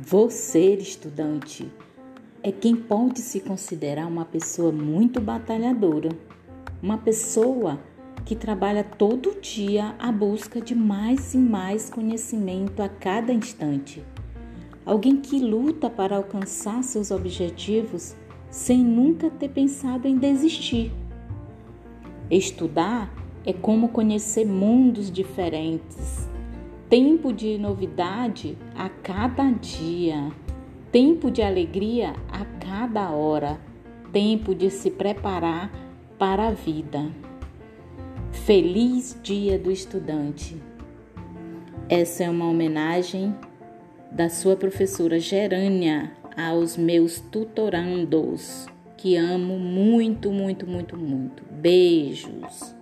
Você, estudante, é quem pode se considerar uma pessoa muito batalhadora, uma pessoa que trabalha todo dia à busca de mais e mais conhecimento a cada instante. Alguém que luta para alcançar seus objetivos sem nunca ter pensado em desistir. Estudar é como conhecer mundos diferentes, tempo de novidade a cada dia, tempo de alegria a cada hora, tempo de se preparar para a vida. Feliz Dia do Estudante. Essa é uma homenagem da sua professora Gerânia aos meus tutorandos, que amo muito, muito, muito, muito. Beijos.